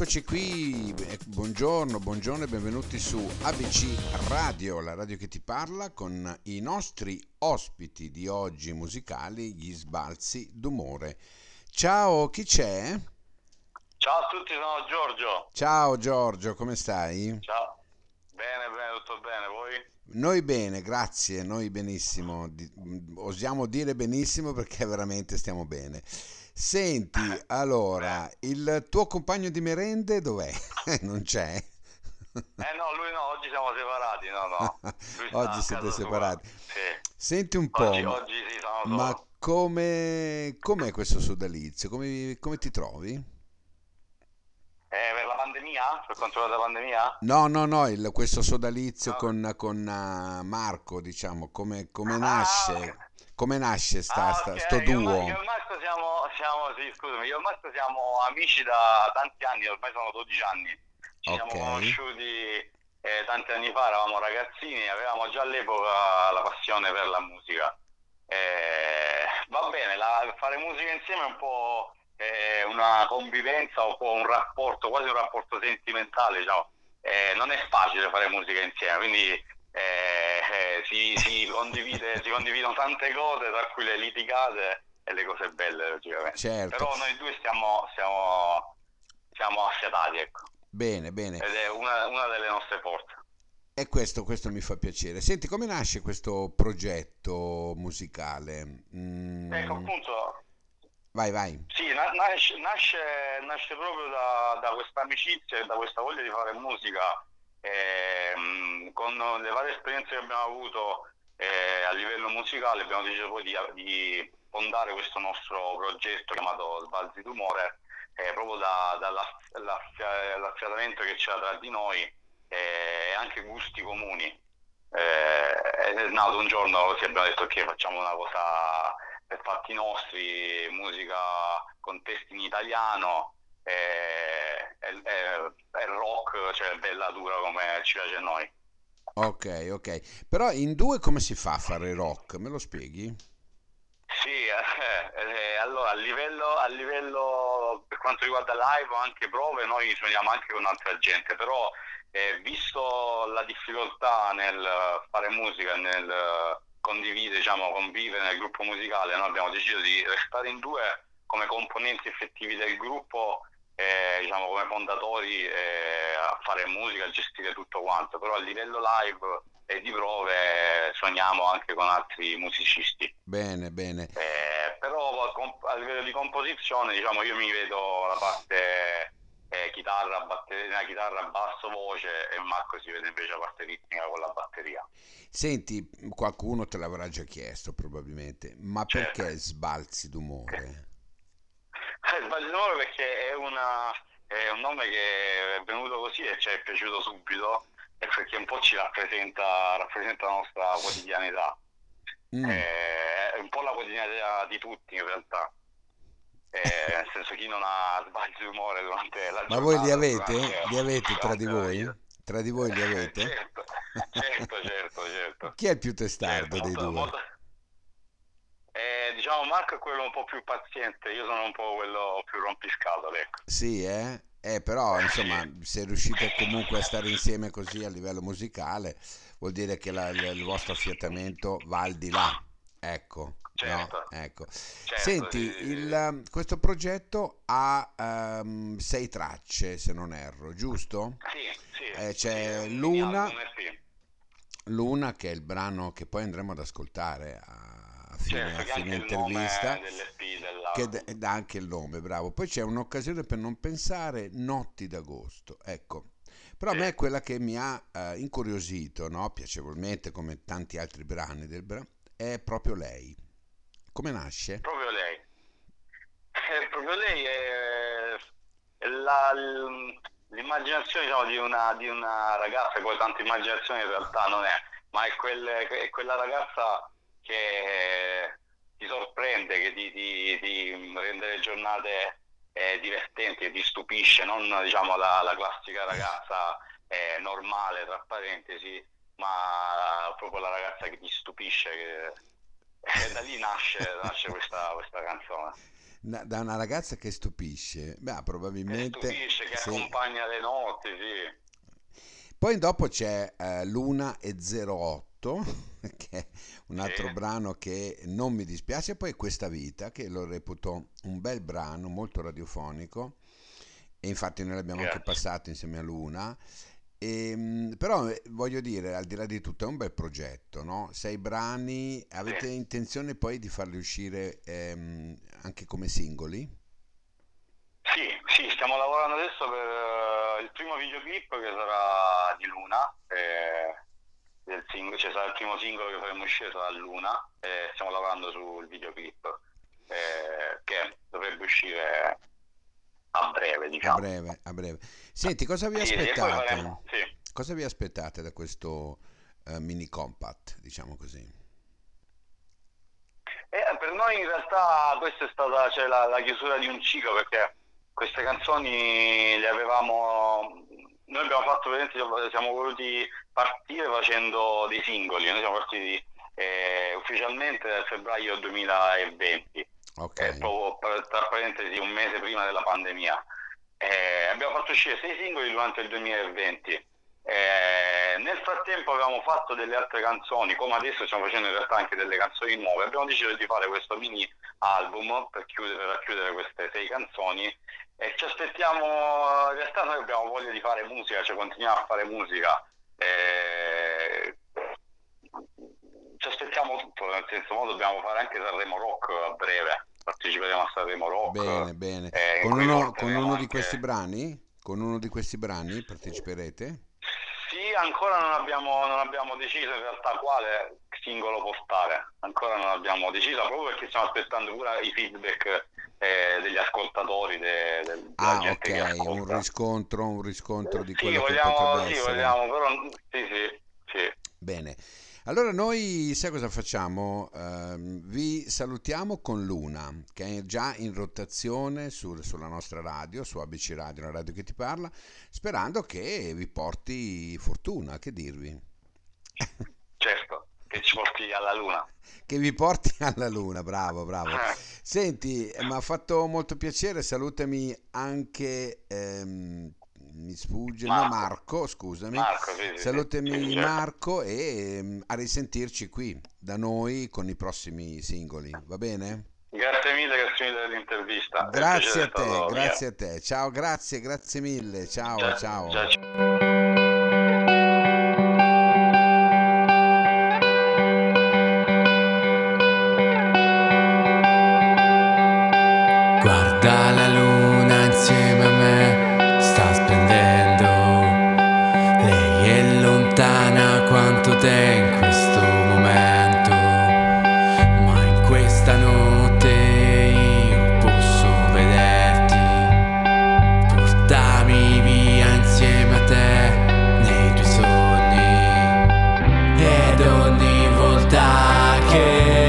eccoci qui, eh, buongiorno, buongiorno e benvenuti su ABC Radio, la radio che ti parla, con i nostri ospiti di oggi musicali, gli sbalzi d'umore. Ciao, chi c'è? Ciao a tutti, sono Giorgio. Ciao Giorgio, come stai? Ciao, bene, bene, tutto bene, voi? Noi bene, grazie, noi benissimo, Di- osiamo dire benissimo perché veramente stiamo bene. Senti, allora, il tuo compagno di merende dov'è? Non c'è? Eh no, lui no, oggi siamo separati, no, no. Oggi siete separati. Sì. Senti un po', Oggi, oggi sì, sono solo. ma come com'è questo sodalizio? Come, come ti trovi? Eh, per la pandemia? Per riguarda la pandemia? No, no, no, il- questo sodalizio No. con, con, ah, Marco, diciamo, come, come Ah, nasce? ok. Come nasce sta, Ah, sta- ok, sto Io, duo? io e Marco siamo, siamo, sì, scusami, io e Marco siamo amici da tanti anni, ormai sono 12 anni. Ci Ok. siamo conosciuti eh, tanti anni fa, eravamo ragazzini, avevamo già all'epoca la passione per la musica. Eh, va bene, la- fare musica insieme è un po' eh, una convivenza, un po' un rapporto, quasi un rapporto sentimentale, diciamo. Eh, non è facile fare musica insieme, quindi eh, si, si condivide, si condividono tante cose, tra cui le litigate e le cose belle, logicamente. Certo, Però noi due stiamo, stiamo, siamo affiatati, ecco, bene, bene. ed è una, una delle nostre forze. E questo, questo mi fa piacere. Senti, come nasce questo progetto musicale? Mm, Ecco, appunto, vai, vai. Sì, na- nasce, nasce, nasce proprio da, da questa amicizia e da questa voglia di fare musica, ehm, con le varie esperienze che abbiamo avuto eh, a livello musicale abbiamo deciso poi di, di fondare questo nostro progetto chiamato Sbalzi d'umore, eh, proprio da- dalla- l'affia- dall'affiatamento che c'era tra di noi eh, e anche gusti comuni. Eh, è nato un giorno così abbiamo detto ok facciamo una cosa per fatti nostri, musica con testi in italiano e, e- e- e rock, cioè bella dura come ci piace a noi. Ok, ok. Però in due come si fa a fare rock? Me lo spieghi? Sì, eh, eh, allora a livello, a livello per quanto riguarda live o anche prove, noi suoniamo anche con altra gente, però eh, visto la difficoltà nel fare musica, nel condividere, diciamo, convivere nel gruppo musicale, noi abbiamo deciso di restare in due come componenti effettivi del gruppo, eh, diciamo come fondatori eh, a fare musica, a gestire tutto quanto, però a livello live e di prove suoniamo anche con altri musicisti. Bene, bene. Eh, però a livello di composizione, diciamo, io mi vedo la parte eh, chitarra, batteria, chitarra, basso, voce e Marco si vede invece la parte ritmica con la batteria. Senti, qualcuno te l'avrà già chiesto probabilmente, ma Certo. perché sbalzi d'umore? Eh, Sbaglio nome perché è, una- è un nome che è venuto così e ci è piaciuto subito e perché un po' ci rappresenta, rappresenta la nostra quotidianità. Mm, Eh, è un po' la quotidianità di tutti in realtà. Eh, nel senso chi non ha sbagli di umore durante la Ma voi li giornata, avete? durante- Li avete tra di voi? Tra di voi li avete? Certo, certo, certo, certo. Chi è il più testardo Certo, dei due? molto- Eh, diciamo Marco è quello un po' più paziente, io sono un po' quello più rompiscatole, ecco. Sì, eh? Eh, però, insomma, se riuscite comunque a stare insieme così a livello musicale, vuol dire che la- il, vostro affiatamento va al di là. Ecco, no? Certo. Ecco. Certo, Senti, sì, il, um, questo progetto ha um, sei tracce, se non erro, giusto? Sì, sì. Eh, c'è sì, un Luna. eh. Luna, che è il brano che poi andremo ad ascoltare a fine, Certo, a fine intervista. che d- dà anche il nome, bravo. Poi c'è un'occasione per non pensare, Notti d'agosto, ecco. Però a me è quella che mi ha eh, incuriosito, no? Piacevolmente, come tanti altri brani del brano, è proprio lei. Come nasce? Proprio lei. Eh, proprio lei è, la- l'immaginazione diciamo, di, una, di una ragazza, poi tanta immaginazione in realtà non è, ma è, quel- è quella ragazza che ti sorprende, che ti, ti- ti rende le giornate eh, divertenti, che ti stupisce, non diciamo la, la classica ragazza eh, normale, tra parentesi, ma proprio la ragazza che ti stupisce. Che, e da lì nasce, nasce questa, questa canzone. da una ragazza che stupisce, beh, probabilmente... Che stupisce, che sì. accompagna le notti, sì. Poi dopo c'è uh, Luna e 08, che un altro sì. brano che non mi dispiace, poi Questa vita, che lo reputo un bel brano, molto radiofonico, e infatti noi l'abbiamo Grazie. anche passato insieme a Luna. E, ehm, però eh, voglio dire, al di là di tutto, è un bel progetto, no? Sei brani, avete sì. intenzione poi di farli uscire ehm, anche come singoli? Sì, sì, stiamo lavorando adesso per uh, il primo videoclip che sarà di Luna, del singolo, cioè sarà il primo singolo che faremo uscire sarà Luna, e stiamo lavorando sul videoclip eh, che dovrebbe uscire a breve, diciamo. A breve, a breve. Senti, cosa vi aspettate? Faremo, sì. Cosa vi aspettate da questo uh, mini compact, diciamo così? Eh, per noi in realtà questa è stata cioè, la, la, chiusura di un ciclo perché queste canzoni le avevamo noi abbiamo fatto veramente siamo voluti partire facendo dei singoli noi siamo partiti eh, ufficialmente nel febbraio 2020 okay. eh, proprio tra parentesi un mese prima della pandemia eh, abbiamo fatto uscire sei singoli durante il 2020 eh, nel frattempo avevamo fatto delle altre canzoni, come adesso stiamo facendo in realtà anche delle canzoni nuove. Abbiamo deciso di fare questo mini album per, chiudere, per racchiudere queste sei canzoni e ci aspettiamo, in realtà noi abbiamo voglia di fare musica, cioè continuiamo a fare musica. Eh, ci aspettiamo tutto, nel senso mo dobbiamo fare anche Sanremo Rock a breve, parteciperemo a Sanremo Rock. Bene, bene. Con uno, con uno anche... di questi brani? Con uno di questi brani parteciperete? Sì, ancora non abbiamo, non abbiamo, deciso in realtà quale singolo postare, ancora non abbiamo deciso, proprio perché stiamo aspettando pure i feedback eh, degli ascoltatori, de, de, ah, ok, un riscontro, un riscontro di sì, quello vogliamo, che potrebbe sì, essere. Vogliamo, però, sì, sì, sì. Bene. Allora noi, sai cosa facciamo? Uh, vi salutiamo con Luna, che è già in rotazione sul, sulla nostra radio, su ABC Radio, la radio che ti parla, sperando che vi porti fortuna, che dirvi? Certo, che ci porti alla Luna. Che vi porti alla Luna, bravo, bravo. Eh. Senti, mi ha fatto molto piacere, salutami anche... Ehm, mi sfugge, Marco, no, Marco scusami. Marco, sì, sì, Salutami sì, certo. Marco e um, a risentirci qui da noi con i prossimi singoli, va bene? Grazie mille, grazie mille dell'intervista. Grazie a te, grazie mio. a te. Ciao, grazie, grazie mille. Ciao, ciao. ciao. ciao. Guarda la luna insieme a me lontana quanto te in questo momento, ma in questa notte io posso vederti. Portami via insieme a te nei tuoi sogni ed ogni volta che